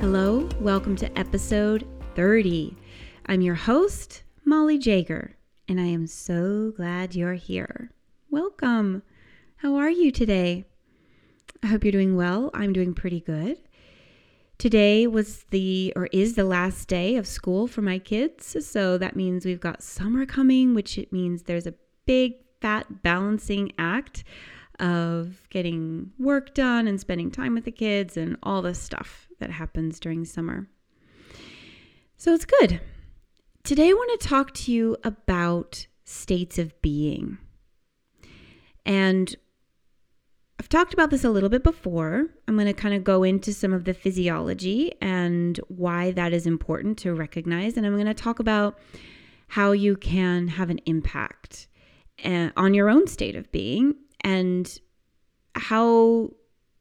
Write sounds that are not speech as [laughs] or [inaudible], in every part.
Hello, welcome to episode 30. I'm your host, Molly Jager, and I am so glad you're here. Welcome. How are you today? I hope you're doing well. I'm doing pretty good. Today was the, or is the last day of school for my kids. So that means we've got summer coming, which it means there's a big fat balancing act of getting work done and spending time with the kids and all this stuff that happens during summer. So it's good. Today, I want to talk to you about states of being. And I've talked about this a little bit before. I'm going to kind of go into some of the physiology and why that is important to recognize. And I'm going to talk about how you can have an impact eh, on your own state of being and how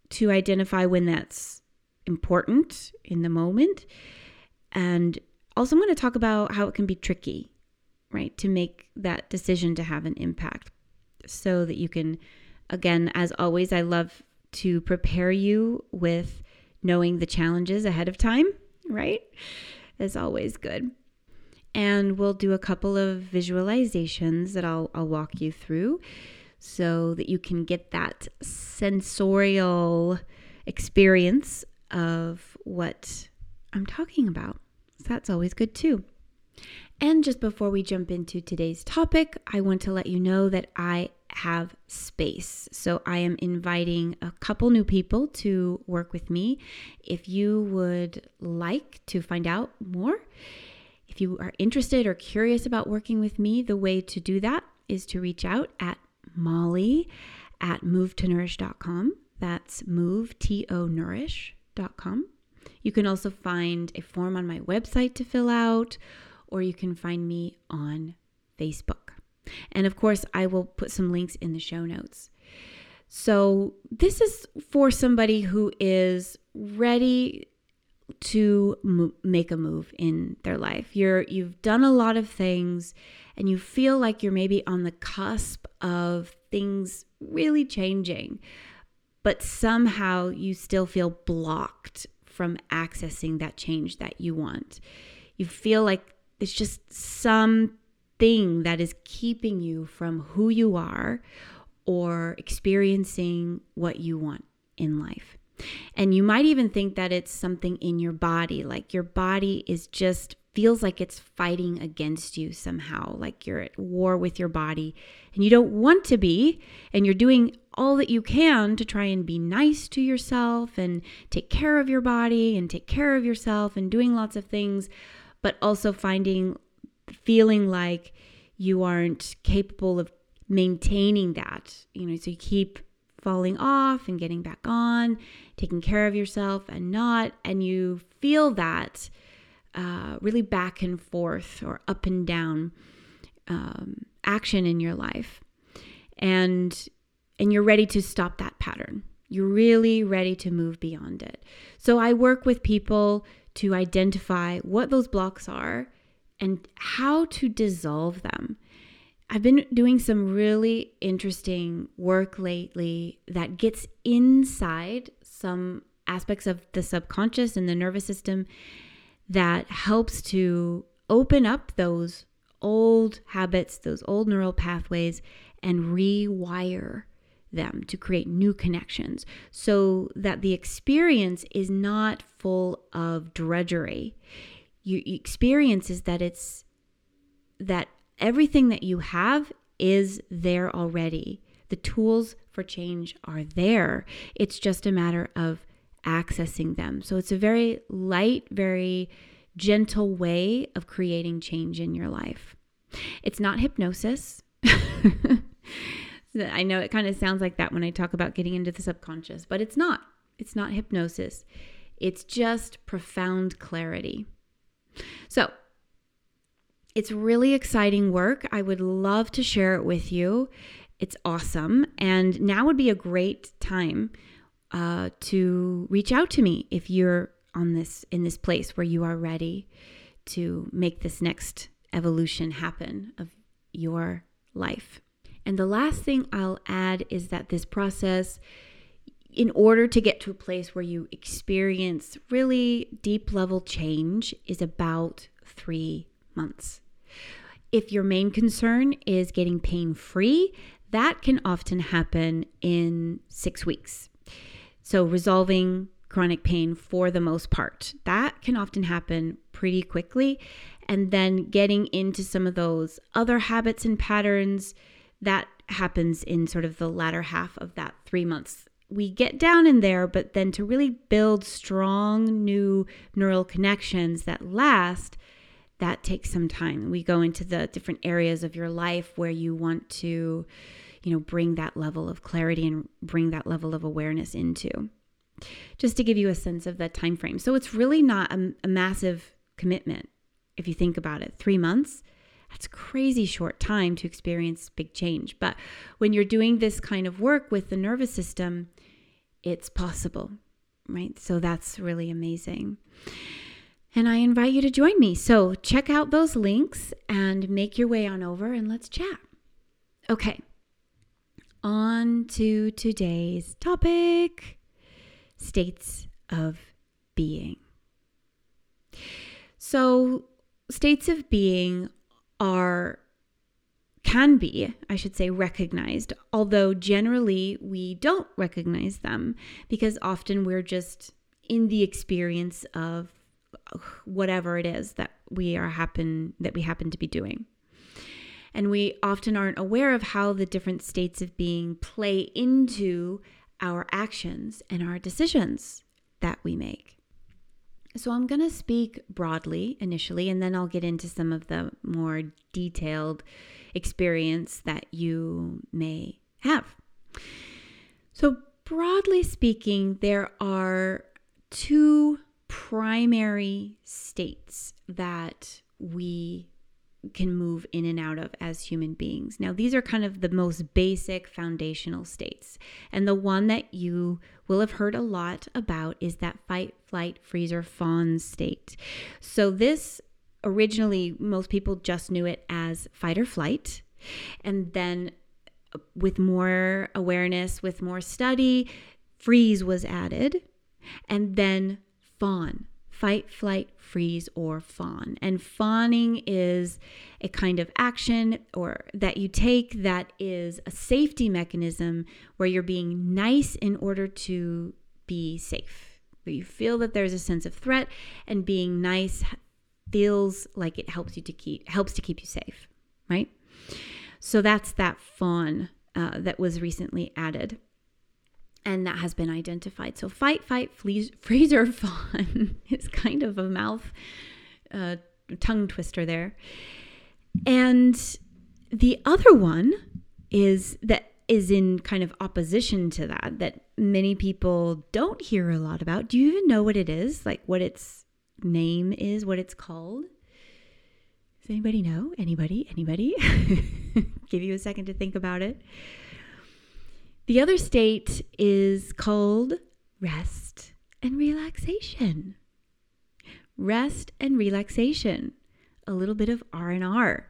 to identify when that's important in the moment. And also, I'm going to talk about how it can be tricky, right, to make that decision to have an impact so that you can, again, as always, I love to prepare you with knowing the challenges ahead of time, right? Is always good. And we'll do a couple of visualizations that I'll, I'll walk you through so that you can get that sensorial experience of what I'm talking about. So that's always good too. And just before we jump into today's topic, I want to let you know that I have space. So I am inviting a couple new people to work with me. If you would like to find out more, if you are interested or curious about working with me, the way to do that is to reach out at molly at movetonourish.com. That's move, T O nourish you can also find a form on my website to fill out, or you can find me on Facebook. And of course, I will put some links in the show notes. So, this is for somebody who is ready to make a move in their life. You're you've done a lot of things and you feel like you're maybe on the cusp of things really changing but somehow you still feel blocked from accessing that change that you want. You feel like it's just something that is keeping you from who you are or experiencing what you want in life. And you might even think that it's something in your body, like your body is just feels like it's fighting against you somehow, like you're at war with your body and you don't want to be, and you're doing all that you can to try and be nice to yourself and take care of your body and take care of yourself and doing lots of things, but also finding, feeling like you aren't capable of maintaining that, you know, so you keep falling off and getting back on, taking care of yourself and not, and you feel that uh, really back and forth or up and down um, action in your life. And and you're ready to stop that pattern. You're really ready to move beyond it. So i work with people to identify what those blocks are and how to dissolve them. I've been doing some really interesting work lately that gets inside some aspects of the subconscious and the nervous system that helps to open up those old habits, those old neural pathways, and rewire them to create new connections so that the experience is not full of drudgery. Your experience is that it's that everything that you have is there already. The tools for change are there. It's just a matter of accessing them. So it's a very light, very gentle way of creating change in your life. It's not hypnosis. [laughs] I know it kind of sounds like that when I talk about getting into the subconscious, but it's not. It's not hypnosis. It's just profound clarity. So, it's really exciting work. I would love to share it with you. It's awesome. And now would be a great time uh, to reach out to me if you're on this in this place where you are ready to make this next evolution happen of your life. And the last thing I'll add is that this process, in order to get to a place where you experience really deep level change, is about three months. If your main concern is getting pain free, that can often happen in six weeks. So, resolving chronic pain for the most part, that can often happen pretty quickly. And then getting into some of those other habits and patterns that happens in sort of the latter half of that three months. We get down in there, but then to really build strong new neural connections that last, that takes some time. We go into the different areas of your life where you want to, you know, bring that level of clarity and bring that level of awareness into. Just to give you a sense of the time frame. So it's really not a, a massive commitment if you think about it. 3 months, that's crazy short time to experience big change. But when you're doing this kind of work with the nervous system, it's possible, right? So that's really amazing. And I invite you to join me. So check out those links and make your way on over and let's chat. Okay, on to today's topic states of being. So, states of being are can be, I should say, recognized, although generally we don't recognize them because often we're just in the experience of whatever it is that we are happen that we happen to be doing. And we often aren't aware of how the different states of being play into our actions and our decisions that we make. So I'm going to speak broadly initially, and then I'll get into some of the more detailed experience that you may have. So, broadly speaking, there are two primary states that we can move in and out of as human beings. Now, these are kind of the most basic foundational states. And the one that you will have heard a lot about is that fight, flight, freeze, or fawn state. So, this originally, most people just knew it as fight or flight. And then, uh, with more awareness, with more study, freeze was added. And then fawn fight, flight, freeze, or fawn. And fawning is a kind of action or that you take that is a safety mechanism where you're being nice in order to be safe. Where you feel that there's a sense of threat and being nice feels like it helps you to keep helps to keep you safe, right? So that's that fawn uh, that was recently added and that has been identified. So fight, fight, freeze, [laughs] freeze, or fawn [laughs] is kind of a mouth uh, tongue twister there. And the other one is that is in kind of opposition to that that many people don't hear a lot about. Do you even know what it is? Like what its name is, what it's called? Does anybody know? Anybody? Anybody? [laughs] Give you a second to think about it. The other state is called rest and relaxation. Rest and relaxation. A little bit of R&R.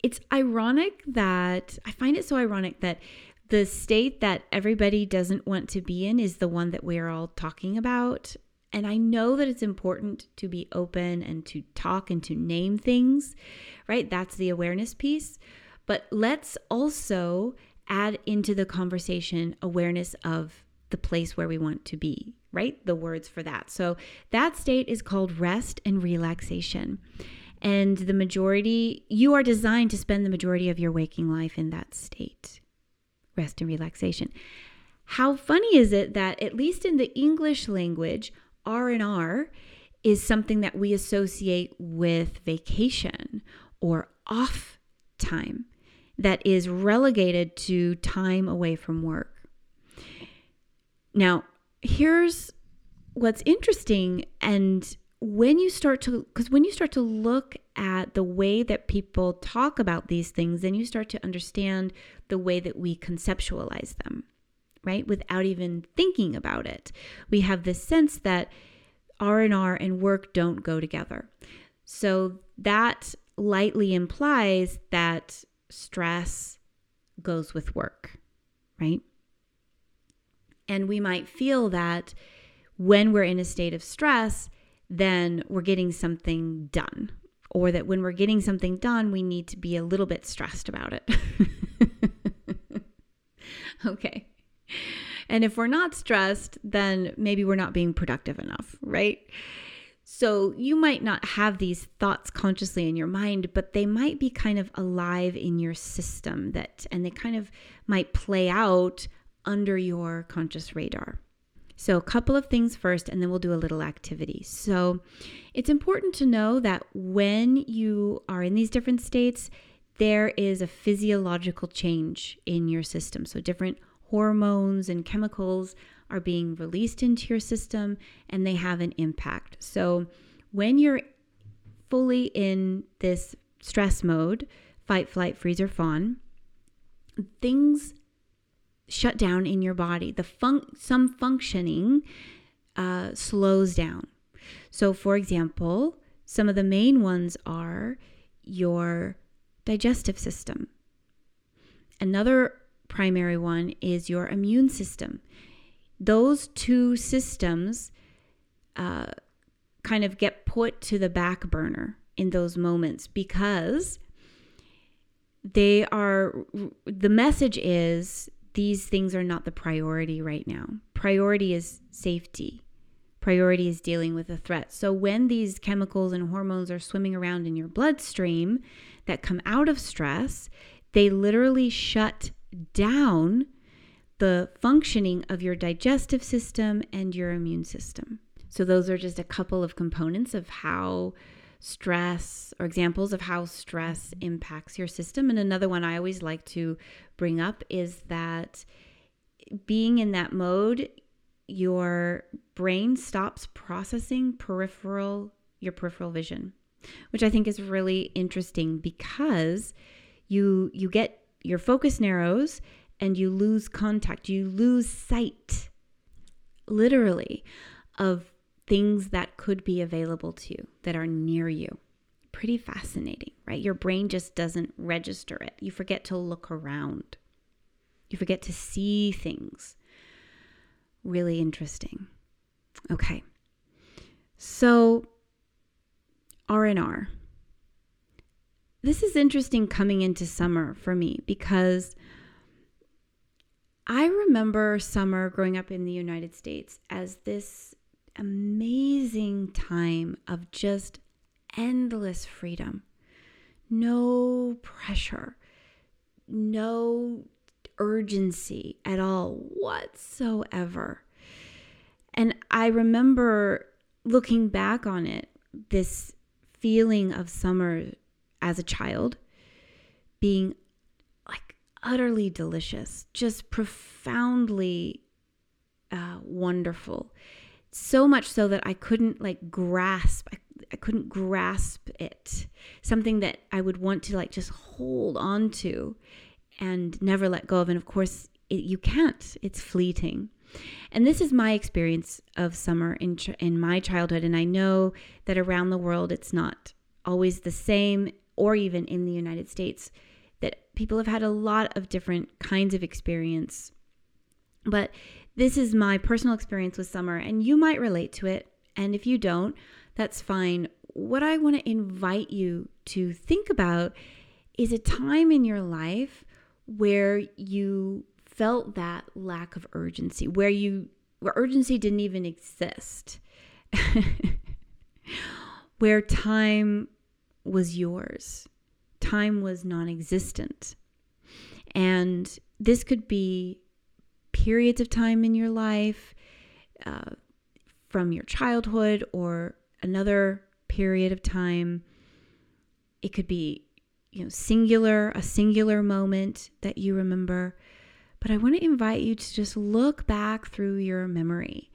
It's ironic that I find it so ironic that the state that everybody doesn't want to be in is the one that we're all talking about. And I know that it's important to be open and to talk and to name things, right? That's the awareness piece. But let's also add into the conversation awareness of the place where we want to be, right? The words for that. So that state is called rest and relaxation. And the majority, you are designed to spend the majority of your waking life in that state rest and relaxation. How funny is it that, at least in the English language, R and R is something that we associate with vacation or off time that is relegated to time away from work. Now, here's what's interesting and when you start to because when you start to look at the way that people talk about these things then you start to understand the way that we conceptualize them right without even thinking about it we have this sense that r&r and work don't go together so that lightly implies that stress goes with work right and we might feel that when we're in a state of stress, then we're getting something done. Or that when we're getting something done, we need to be a little bit stressed about it. [laughs] okay. And if we're not stressed, then maybe we're not being productive enough, right? So you might not have these thoughts consciously in your mind, but they might be kind of alive in your system that and they kind of might play out under your conscious radar. So, a couple of things first, and then we'll do a little activity. So, it's important to know that when you are in these different states, there is a physiological change in your system. So, different hormones and chemicals are being released into your system and they have an impact. So, when you're fully in this stress mode, fight, flight, freeze, or fawn, things shut down in your body. The fun- some functioning uh, slows down. So, for example, some of the main ones are your digestive system. Another primary one is your immune system. Those two systems uh, kind of get put to the back burner in those moments because they are the message is these things are not the priority right now. Priority is safety. Priority is dealing with a threat. So when these chemicals and hormones are swimming around in your bloodstream that come out of stress, they literally shut down the functioning of your digestive system and your immune system. So those are just a couple of components of how stress or examples of how stress impacts your system. And another one I always like to bring up is that being in that mode, your brain stops processing peripheral your peripheral vision, which I think is really interesting because you you get your focus narrows and you lose contact, you lose sight literally of things that could be available to you that are near you. Pretty fascinating, right? Your brain just doesn't register it. You forget to look around, you forget to see things. Really interesting. Okay. So, R&R. This is interesting coming into summer for me because I remember summer growing up in the United States as this amazing time of just endless freedom. No pressure, no urgency at all whatsoever. And I remember looking back on it, this feeling of summer as a child being like utterly delicious, just profoundly uh, wonderful. So much so that I couldn't like grasp I, I couldn't grasp it. Something that I would want to like just hold on to and never let go of. And of course it, you can't. It's fleeting. And this is my experience of summer in in my childhood. And I know that around the world it's not always the same or even in the United States that people have had a lot of different kinds of experience but this is my personal experience with summer, and you might relate to it. And if you don't, that's fine. What I want to invite you to think about is a time in your life where you felt that lack of urgency, where you where urgency didn't even exist. [laughs] where time was yours. Time was non-existent. And this could be periods of time in your life uh, from your childhood or another period of time. It could be, you know, singular, a singular moment that you remember. But I want to invite you to just look back through your memory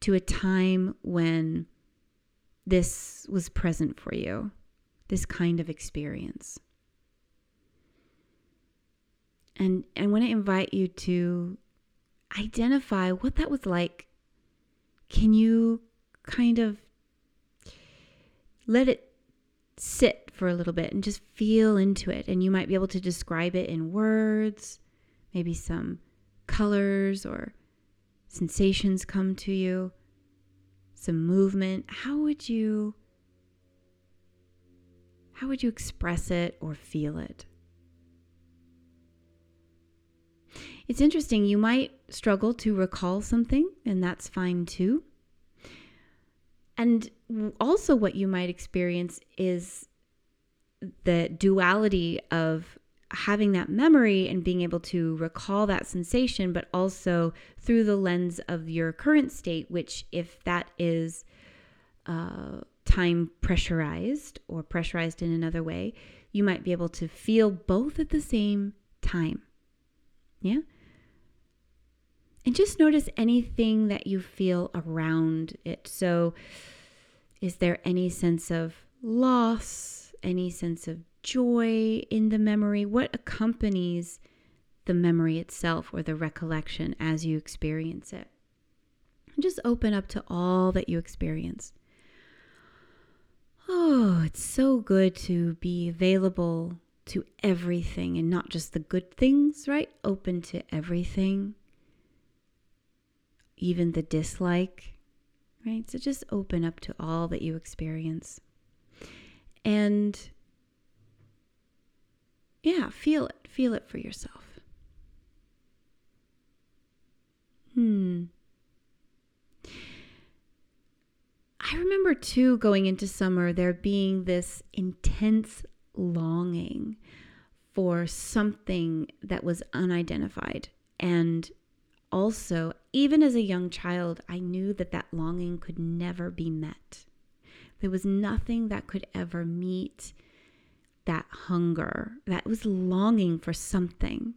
to a time when this was present for you, this kind of experience. And I want to invite you to identify what that was like. Can you kind of let it sit for a little bit and just feel into it? And you might be able to describe it in words, maybe some colors or sensations come to you, some movement. How would you how would you express it or feel it? It's interesting, you might struggle to recall something, and that's fine too. And also, what you might experience is the duality of having that memory and being able to recall that sensation, but also through the lens of your current state, which, if that is uh, time pressurized or pressurized in another way, you might be able to feel both at the same time. Yeah? And just notice anything that you feel around it. So, is there any sense of loss, any sense of joy in the memory? What accompanies the memory itself or the recollection as you experience it? And just open up to all that you experience. Oh, it's so good to be available to everything and not just the good things, right? Open to everything even the dislike, right? So just open up to all that you experience. And yeah, feel it. Feel it for yourself. Hmm. I remember too going into summer there being this intense longing for something that was unidentified and also, even as a young child, I knew that that longing could never be met. There was nothing that could ever meet that hunger, that was longing for something.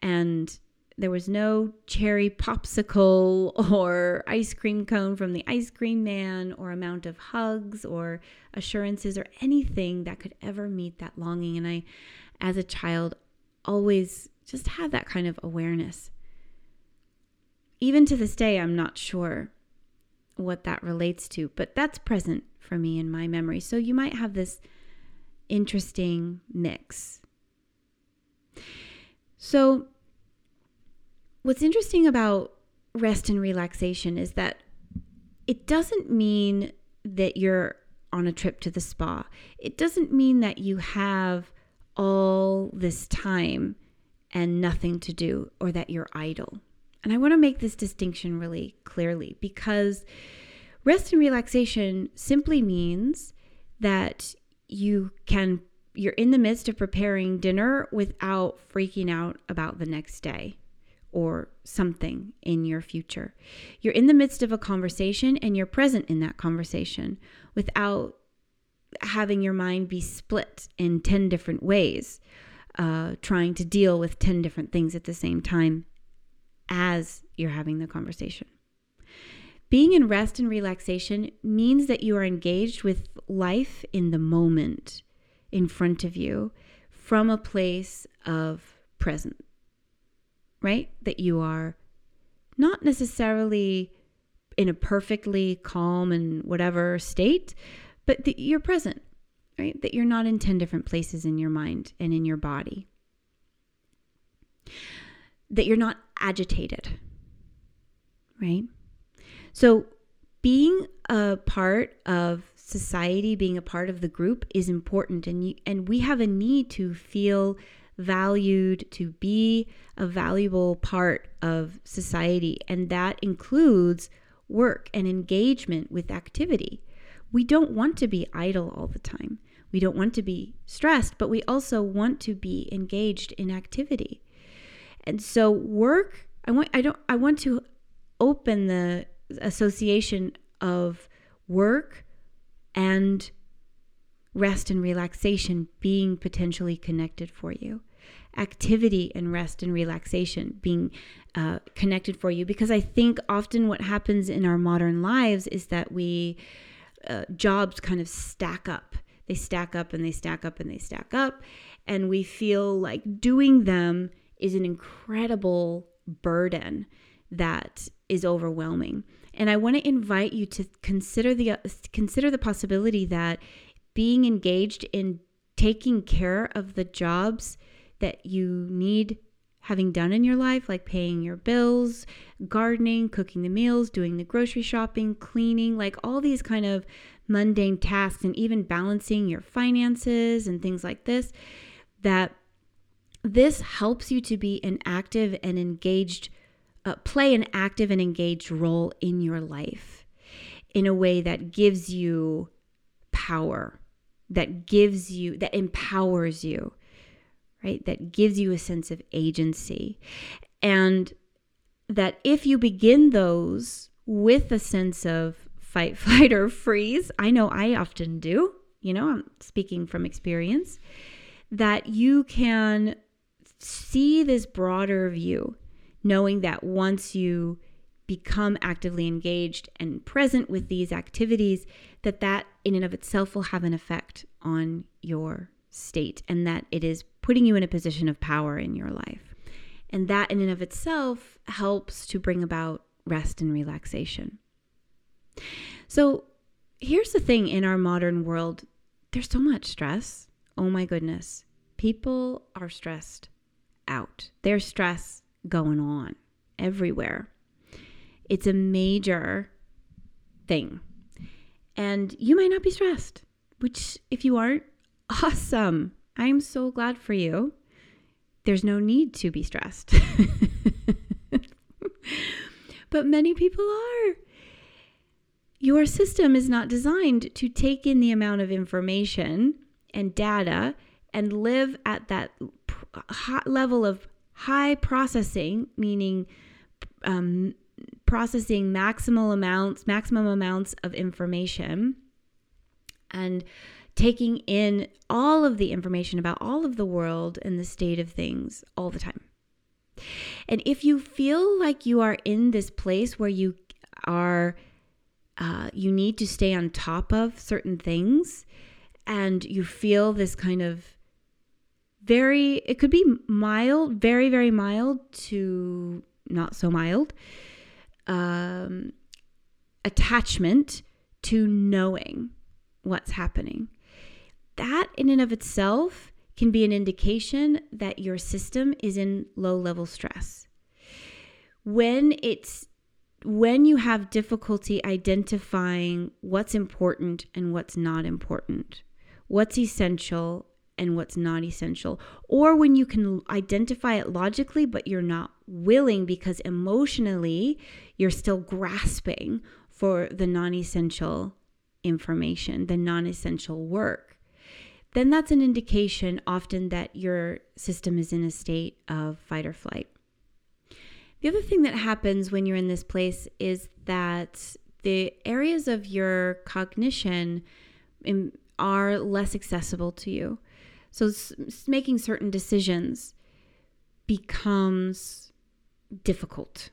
And there was no cherry popsicle [laughs] or ice cream cone from the ice cream man or amount of hugs or assurances or anything that could ever meet that longing. And I, as a child, always just had that kind of awareness even to this day, I'm not sure what that relates to, but that's present for me in my memory. So you might have this interesting mix. So, what's interesting about rest and relaxation is that it doesn't mean that you're on a trip to the spa, it doesn't mean that you have all this time and nothing to do or that you're idle. And I want to make this distinction really clearly because rest and relaxation simply means that you can you're in the midst of preparing dinner without freaking out about the next day or something in your future. You're in the midst of a conversation and you're present in that conversation without having your mind be split in 10 different ways, uh, trying to deal with 10 different things at the same time as you're having the conversation. Being in rest and relaxation means that you are engaged with life in the moment in front of you from a place of present, right? That you are not necessarily in a perfectly calm and whatever state, but that you're present, right? That you're not in 10 different places in your mind and in your body that you're not agitated, right? So, being a part of society, being a part of the group is important, and you, and we have a need to feel valued, to be a valuable part of society, and that includes work and engagement with activity. We don't want to be idle all the time. We don't want to be stressed, but we also want to be engaged in activity. And so work, I want I don't I want to open the association of work and rest and relaxation being potentially connected for you. activity and rest and relaxation being uh, connected for you. Because I think often what happens in our modern lives is that we, uh, jobs kind of stack up. They stack up and they stack up and they stack up. And we feel like doing them is an incredible burden that is overwhelming. And I want to invite you to consider the uh, consider the possibility that being engaged in taking care of the jobs that you need having done in your life, like paying your bills, gardening, cooking the meals, doing the grocery shopping, cleaning, like all these kind of mundane tasks, and even balancing your finances and things like this, that this helps you to be an active and engaged, uh, play an active and engaged role in your life in a way that gives you power, that gives you, that empowers you, right? That gives you a sense of agency. And that if you begin those with a sense of fight, [laughs] flight, or freeze, I know I often do, you know, I'm speaking from experience, that you can see this broader view, knowing that once you become actively engaged and present with these activities that that in and of itself will have an effect on your state and that it is putting you in a position of power in your life. And that in and of itself helps to bring about rest and relaxation. So here's the thing in our modern world there's so much stress. Oh my goodness. People are stressed out. There's stress going on everywhere. It's a major thing. And you might not be stressed, which, if you aren't, [laughs] awesome. I'm so glad for you. There's no need to be stressed. [laughs] but many people are. Your system is not designed to take in the amount of information and data and live at that level of high processing, meaning um, processing maximal amounts, maximum amounts of information, and taking in all of the information about all of the world and the state of things all the time. And if you feel like you are in this place where you are, uh, you need to stay on top of certain things, and you feel this kind of very, it could be mild, very, very mild to not so mild um, attachment to knowing what's happening. That, in and of itself, can be an indication that your system is in low level stress. When it's when you have difficulty identifying what's important and what's not important, what's essential and what's not essential, or when you can identify it logically, but you're not willing because emotionally you're still grasping for the non essential information, the non essential work, then that's an indication often that your system is in a state of fight or flight. The other thing that happens when you're in this place is that the areas of your cognition um, are less accessible to you. So making certain decisions becomes difficult,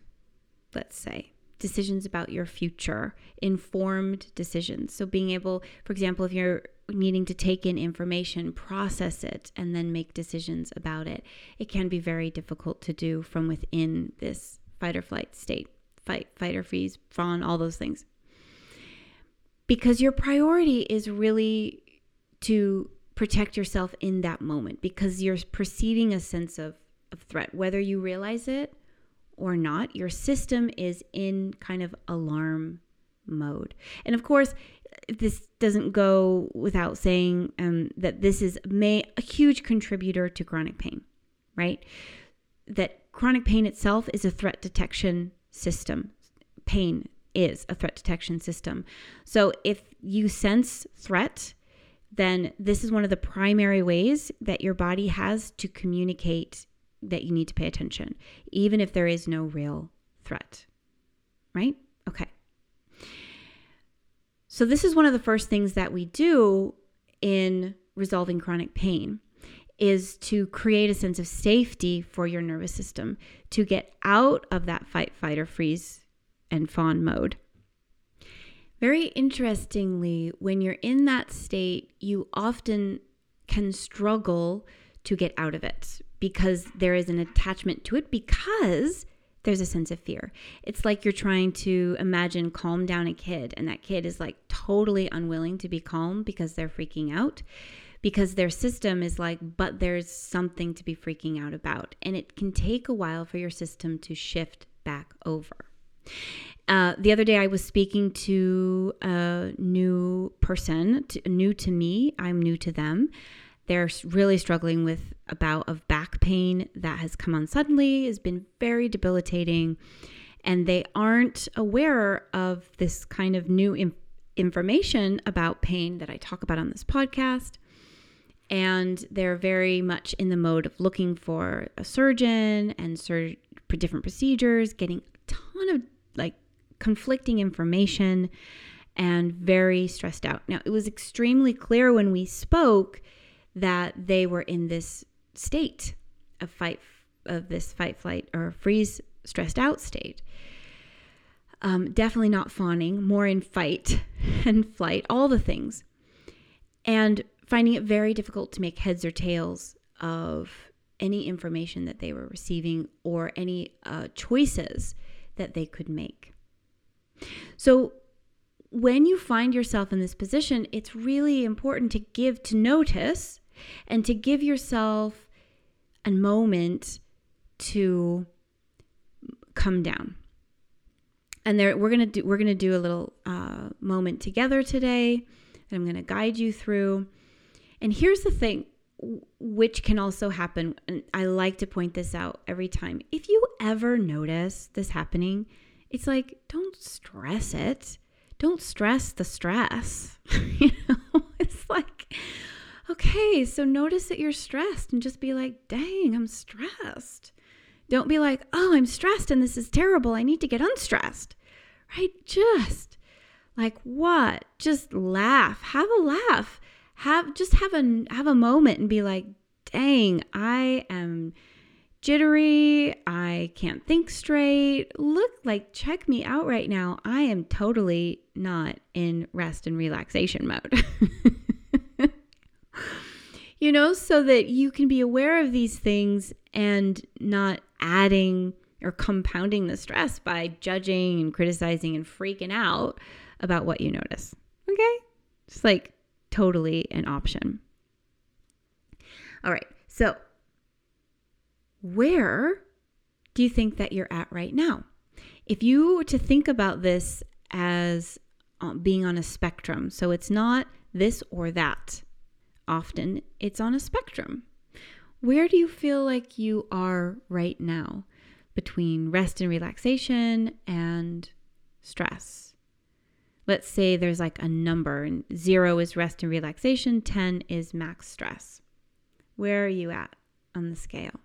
let's say. Decisions about your future, informed decisions. So, being able, for example, if you're needing to take in information, process it, and then make decisions about it, it can be very difficult to do from within this fight or flight state fight, fight or freeze, fawn, all those things. Because your priority is really to protect yourself in that moment because you're perceiving a sense of, of threat, whether you realize it or not. Your system is in kind of alarm mode. And of course, this doesn't go without saying um, that this is may a huge contributor to chronic pain, right? That chronic pain itself is a threat detection system. Pain is a threat detection system. So if you sense threat, then this is one of the primary ways that your body has to communicate that you need to pay attention, even if there is no real threat. Right? Okay. So, this is one of the first things that we do in resolving chronic pain is to create a sense of safety for your nervous system to get out of that fight, fight, or freeze and fawn mode. Very interestingly, when you're in that state, you often can struggle to get out of it because there is an attachment to it because there's a sense of fear. It's like you're trying to imagine calm down a kid, and that kid is like totally unwilling to be calm because they're freaking out because their system is like, but there's something to be freaking out about. And it can take a while for your system to shift back over. Uh, the other day, I was speaking to a new person, to, new to me. I'm new to them. They're really struggling with a bout of back pain that has come on suddenly, has been very debilitating, and they aren't aware of this kind of new in- information about pain that I talk about on this podcast. And they're very much in the mode of looking for a surgeon and sur- different procedures, getting a ton of like conflicting information and very stressed out. Now, it was extremely clear when we spoke that they were in this state of fight of this fight flight or freeze stressed out state. Um, definitely not fawning more in fight [laughs] and flight all the things. And finding it very difficult to make heads or tails of any information that they were receiving or any uh, choices that they could make so when you find yourself in this position it's really important to give to notice and to give yourself a moment to come down. And there, we're gonna do we're gonna do a little uh, moment together today that I'm gonna guide you through. And here's the thing, which can also happen. And I like to point this out every time. If you ever notice this happening, it's like don't stress it. Don't stress the stress. [laughs] you know, [laughs] it's like okay, so notice that you're stressed and just be like, dang, I'm stressed. Don't be like, oh, I'm stressed and this is terrible. I need to get unstressed, right? Just like what? Just laugh. Have a laugh. Have just have a have a moment and be like, dang, I am jittery. I can't think straight. Look, like, check me out right now. I am totally not in rest and relaxation mode. [laughs] you know, so that you can be aware of these things and not adding or compounding the stress by judging and criticizing and freaking out about what you notice. Okay? It's like totally an option. All right. So, where do you think that you're at right now? If you were to think about this as uh, being on a spectrum, so it's not this or that, often it's on a spectrum. Where do you feel like you are right now between rest and relaxation and stress? Let's say there's like a number, and zero is rest and relaxation, 10 is max stress. Where are you at on the scale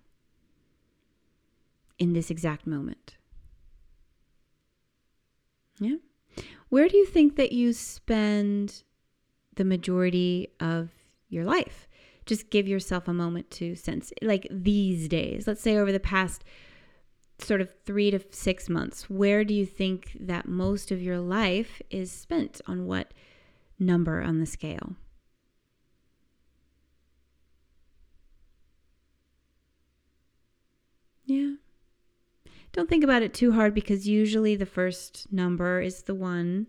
in this exact moment? Yeah. Where do you think that you spend the majority of your life. Just give yourself a moment to sense, like these days, let's say over the past sort of three to six months, where do you think that most of your life is spent on what number on the scale? Yeah. Don't think about it too hard because usually the first number is the one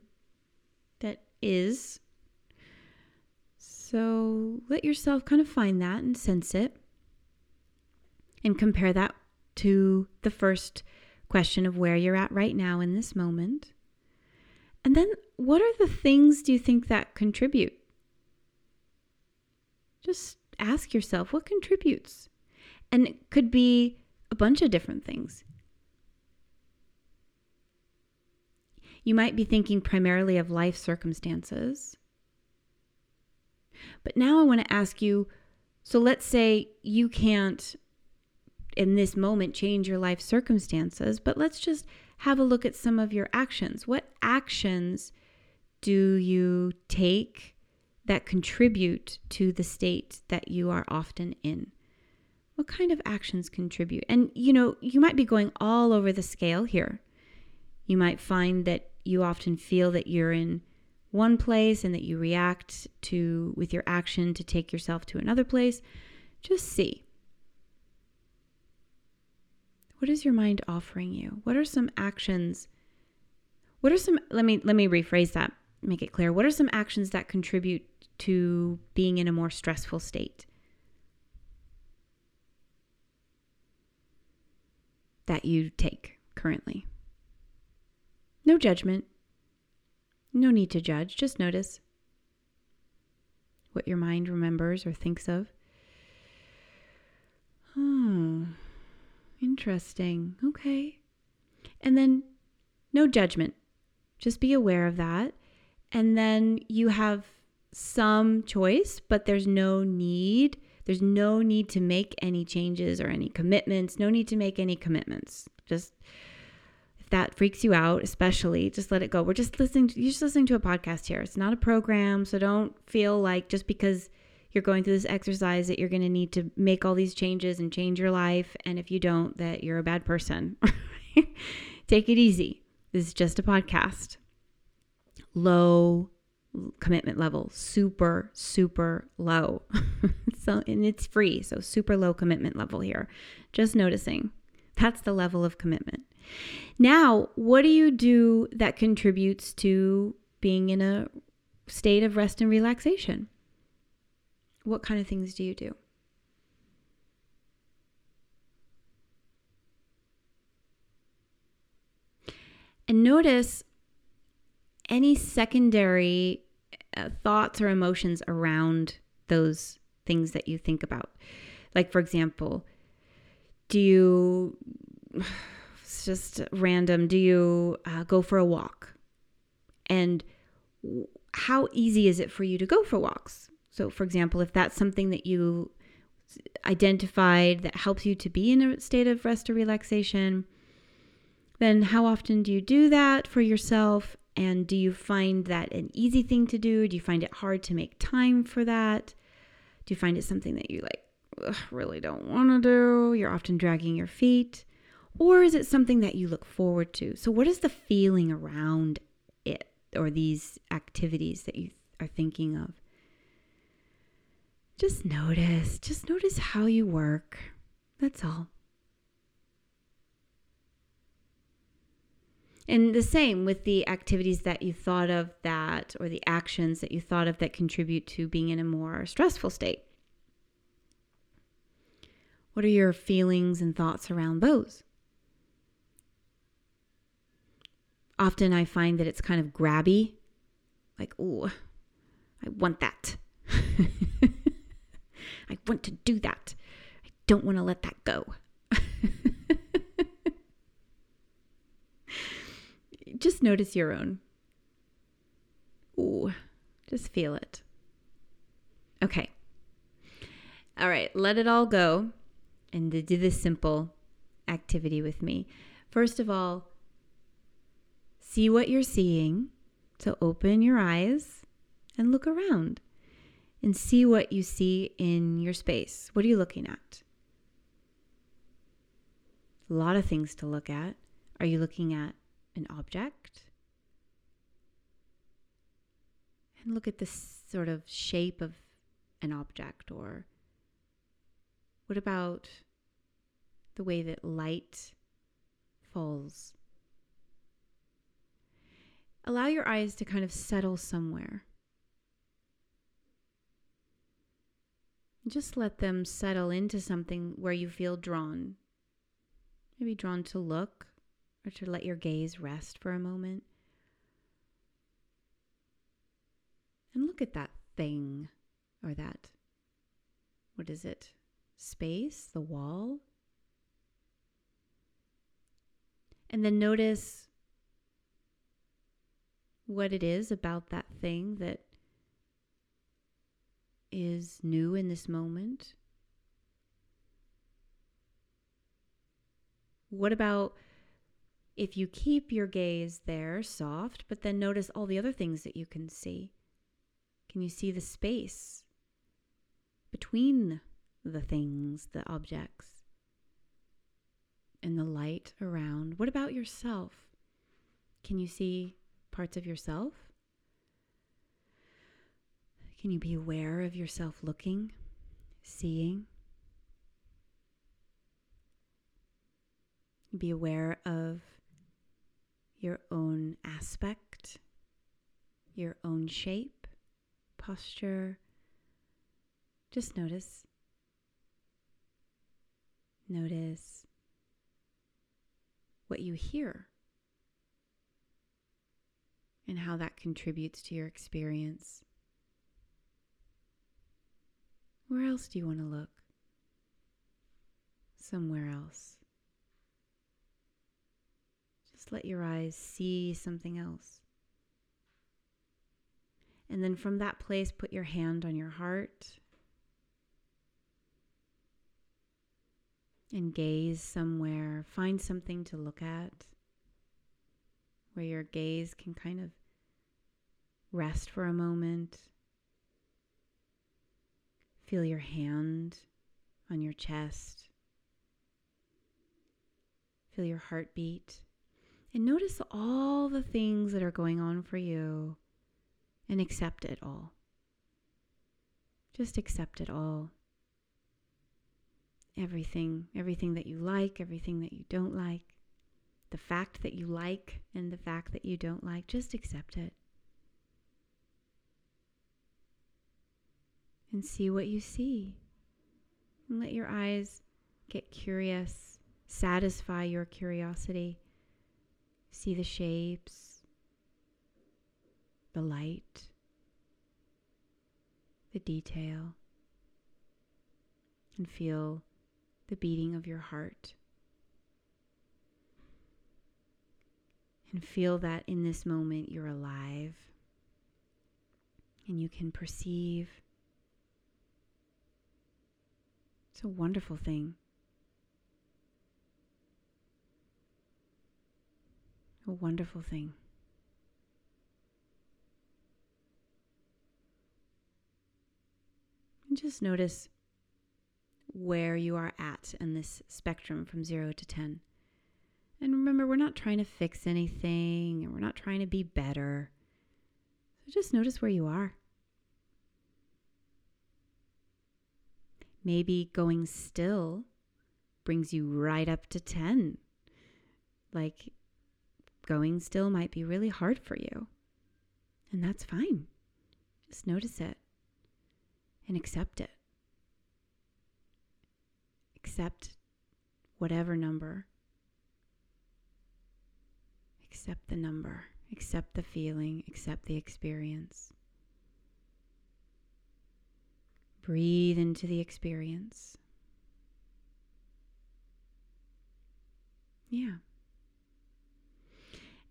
that is so let yourself kind of find that and sense it and compare that to the first question of where you're at right now in this moment. And then what are the things do you think that contribute? Just ask yourself what contributes. And it could be a bunch of different things. You might be thinking primarily of life circumstances. But now I want to ask you so let's say you can't in this moment change your life circumstances, but let's just have a look at some of your actions. What actions do you take that contribute to the state that you are often in? What kind of actions contribute? And you know, you might be going all over the scale here. You might find that you often feel that you're in one place and that you react to with your action to take yourself to another place. Just see. What is your mind offering you? What are some actions? What are some let me let me rephrase that, make it clear. What are some actions that contribute to being in a more stressful state? That you take currently. No judgment. No need to judge, just notice what your mind remembers or thinks of. Oh, interesting. Okay. And then no judgment. Just be aware of that. And then you have some choice, but there's no need. There's no need to make any changes or any commitments. No need to make any commitments. Just that freaks you out, especially, just let it go. We're just listening, to, you're just listening to a podcast here. It's not a program. So don't feel like just because you're going through this exercise that you're going to need to make all these changes and change your life. And if you don't, that you're a bad person. [laughs] Take it easy. This is just a podcast. Low commitment level, super, super low. [laughs] so, and it's free. So, super low commitment level here. Just noticing. That's the level of commitment. Now, what do you do that contributes to being in a state of rest and relaxation? What kind of things do you do? And notice any secondary uh, thoughts or emotions around those things that you think about. Like, for example, do you [sighs] it's just random. Do you uh, go for a walk? And how easy is it for you to go for walks? So, for example, if that's something that you identified that helps you to be in a state of rest or relaxation, then how often do you do that for yourself? And do you find that an easy thing to do? Do you find it hard to make time for that? Do you find it something that you like really don't want to do? You're often dragging your feet. Or is it something that you look forward to? So, what is the feeling around it or these activities that you are thinking of? Just notice, just notice how you work. That's all. And the same with the activities that you thought of that, or the actions that you thought of that contribute to being in a more stressful state. What are your feelings and thoughts around those? often I find that it's kind of grabby. Like, oh, I want that. [laughs] I want to do that. I don't want to let that go. [laughs] just notice your own. Ooh, just feel it. Okay. All right, let it all go and to do this simple activity with me. First of all, See what you're seeing. So open your eyes and look around and see what you see in your space. What are you looking at? A lot of things to look at. Are you looking at an object? And look at the sort of shape of an object, or what about the way that light falls allow your eyes to kind of settle somewhere. Just let them settle into something where you feel drawn. Maybe drawn to look or to let your gaze rest for a moment. And look at that thing or that, what is it? Space, the wall. And then notice what it is about that thing that is new in this moment? What about if you keep your gaze there soft, but then notice all the other things that you can see? Can you see the space between the things, the objects, and the light around? What about yourself? Can you see parts of yourself? Can you be aware of yourself looking, seeing? Be aware of your own aspect, your own shape, posture. Just notice. Notice what you hear and how that contributes to your experience. Where else do you want to look? Somewhere else. Just let your eyes see something else. And then from that place, put your hand on your heart and gaze somewhere. Find something to look at where your gaze can kind of rest for a moment. Feel your hand on your chest. Feel your heartbeat. And notice all the things that are going on for you and accept it all. Just accept it all. Everything, everything that you like, everything that you don't like, the fact that you like and the fact that you don't like, just accept it. And see what you see. And let your eyes get curious, satisfy your curiosity See the shapes, the light, the detail, and feel the beating of your heart. And feel that in this moment you're alive and you can perceive. It's a wonderful thing. a wonderful thing. And just notice where you are at in this spectrum from zero to 10. And remember, we're not trying to fix anything and we're not trying to be better. So just notice where you are. Maybe going still brings you right up to 10. Like going still might be really hard for you. And that's fine. Just notice it and accept it. Accept whatever number. Accept the number. Accept the feeling. Accept the experience. Breathe into the experience. Yeah.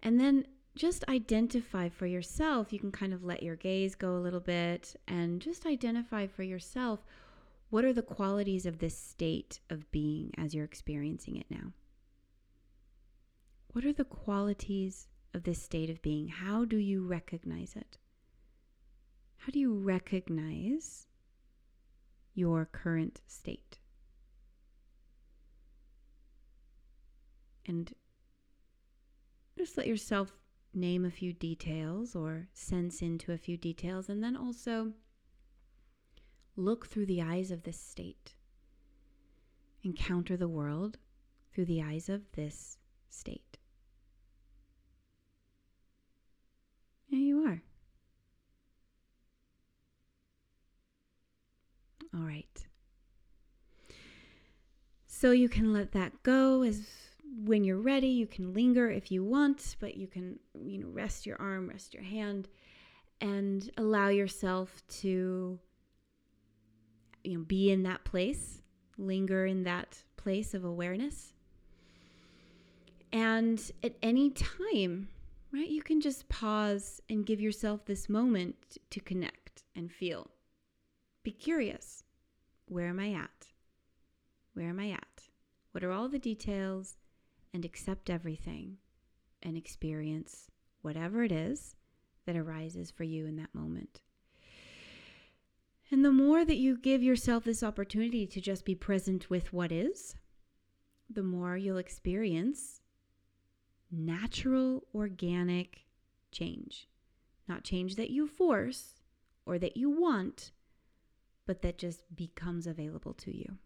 And then just identify for yourself. You can kind of let your gaze go a little bit and just identify for yourself what are the qualities of this state of being as you're experiencing it now? What are the qualities of this state of being? How do you recognize it? How do you recognize your current state? And just let yourself name a few details or sense into a few details, and then also look through the eyes of this state. Encounter the world through the eyes of this state. There you are. All right. So you can let that go as when you're ready, you can linger if you want, but you can, you know, rest your arm, rest your hand, and allow yourself to, you know, be in that place, linger in that place of awareness. And at any time, right, you can just pause and give yourself this moment to connect and feel. Be curious. Where am I at? Where am I at? What are all the details? and accept everything and experience whatever it is that arises for you in that moment. And the more that you give yourself this opportunity to just be present with what is, the more you'll experience natural, organic change. Not change that you force or that you want, but that just becomes available to you.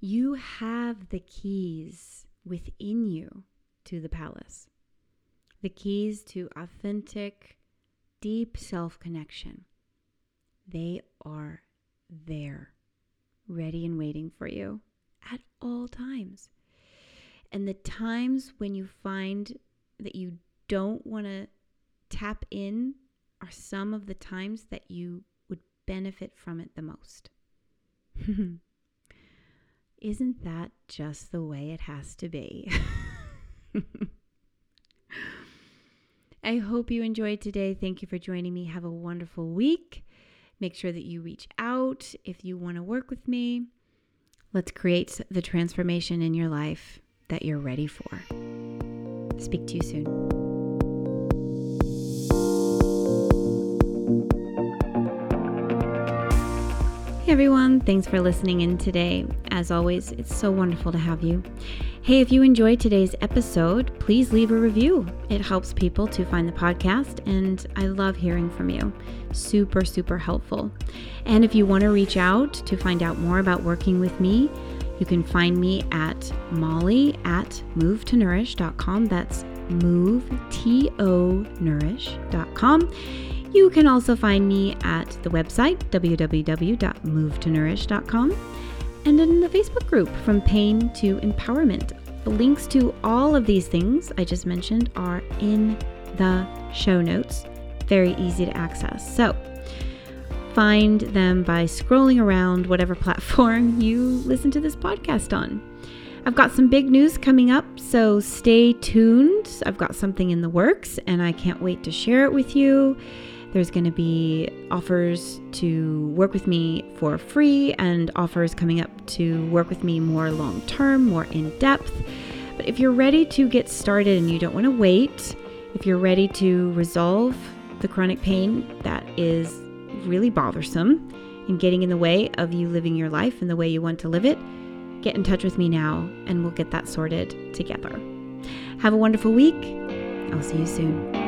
You have the keys within you to the palace, the keys to authentic, deep self connection. They are there, ready and waiting for you at all times. And the times when you find that you don't want to tap in are some of the times that you would benefit from it the most. [laughs] Isn't that just the way it has to be? [laughs] I hope you enjoyed today. Thank you for joining me. Have a wonderful week. Make sure that you reach out if you want to work with me. Let's create the transformation in your life that you're ready for. Speak to you soon. Everyone, thanks for listening in today. As always, it's so wonderful to have you. Hey, if you enjoyed today's episode, please leave a review. It helps people to find the podcast, and I love hearing from you. Super, super helpful. And if you want to reach out to find out more about working with me, you can find me at molly at movetonourish.com. That's move, T O nourish.com. You can also find me at the website www.movetonourish.com and in the Facebook group From Pain to Empowerment. The links to all of these things I just mentioned are in the show notes. Very easy to access. So, find them by scrolling around whatever [laughs] platform you listen to this podcast on. I've got some big news coming up, so stay tuned. I've got something in the works and I can't wait to share it with you. There's going to be offers to work with me for free and offers coming up to work with me more long term, more in depth. But if you're ready to get started and you don't want to wait, if you're ready to resolve the chronic pain that is really bothersome and getting in the way of you living your life in the way you want to live it, get in touch with me now and we'll get that sorted together. Have a wonderful week. I'll see you soon.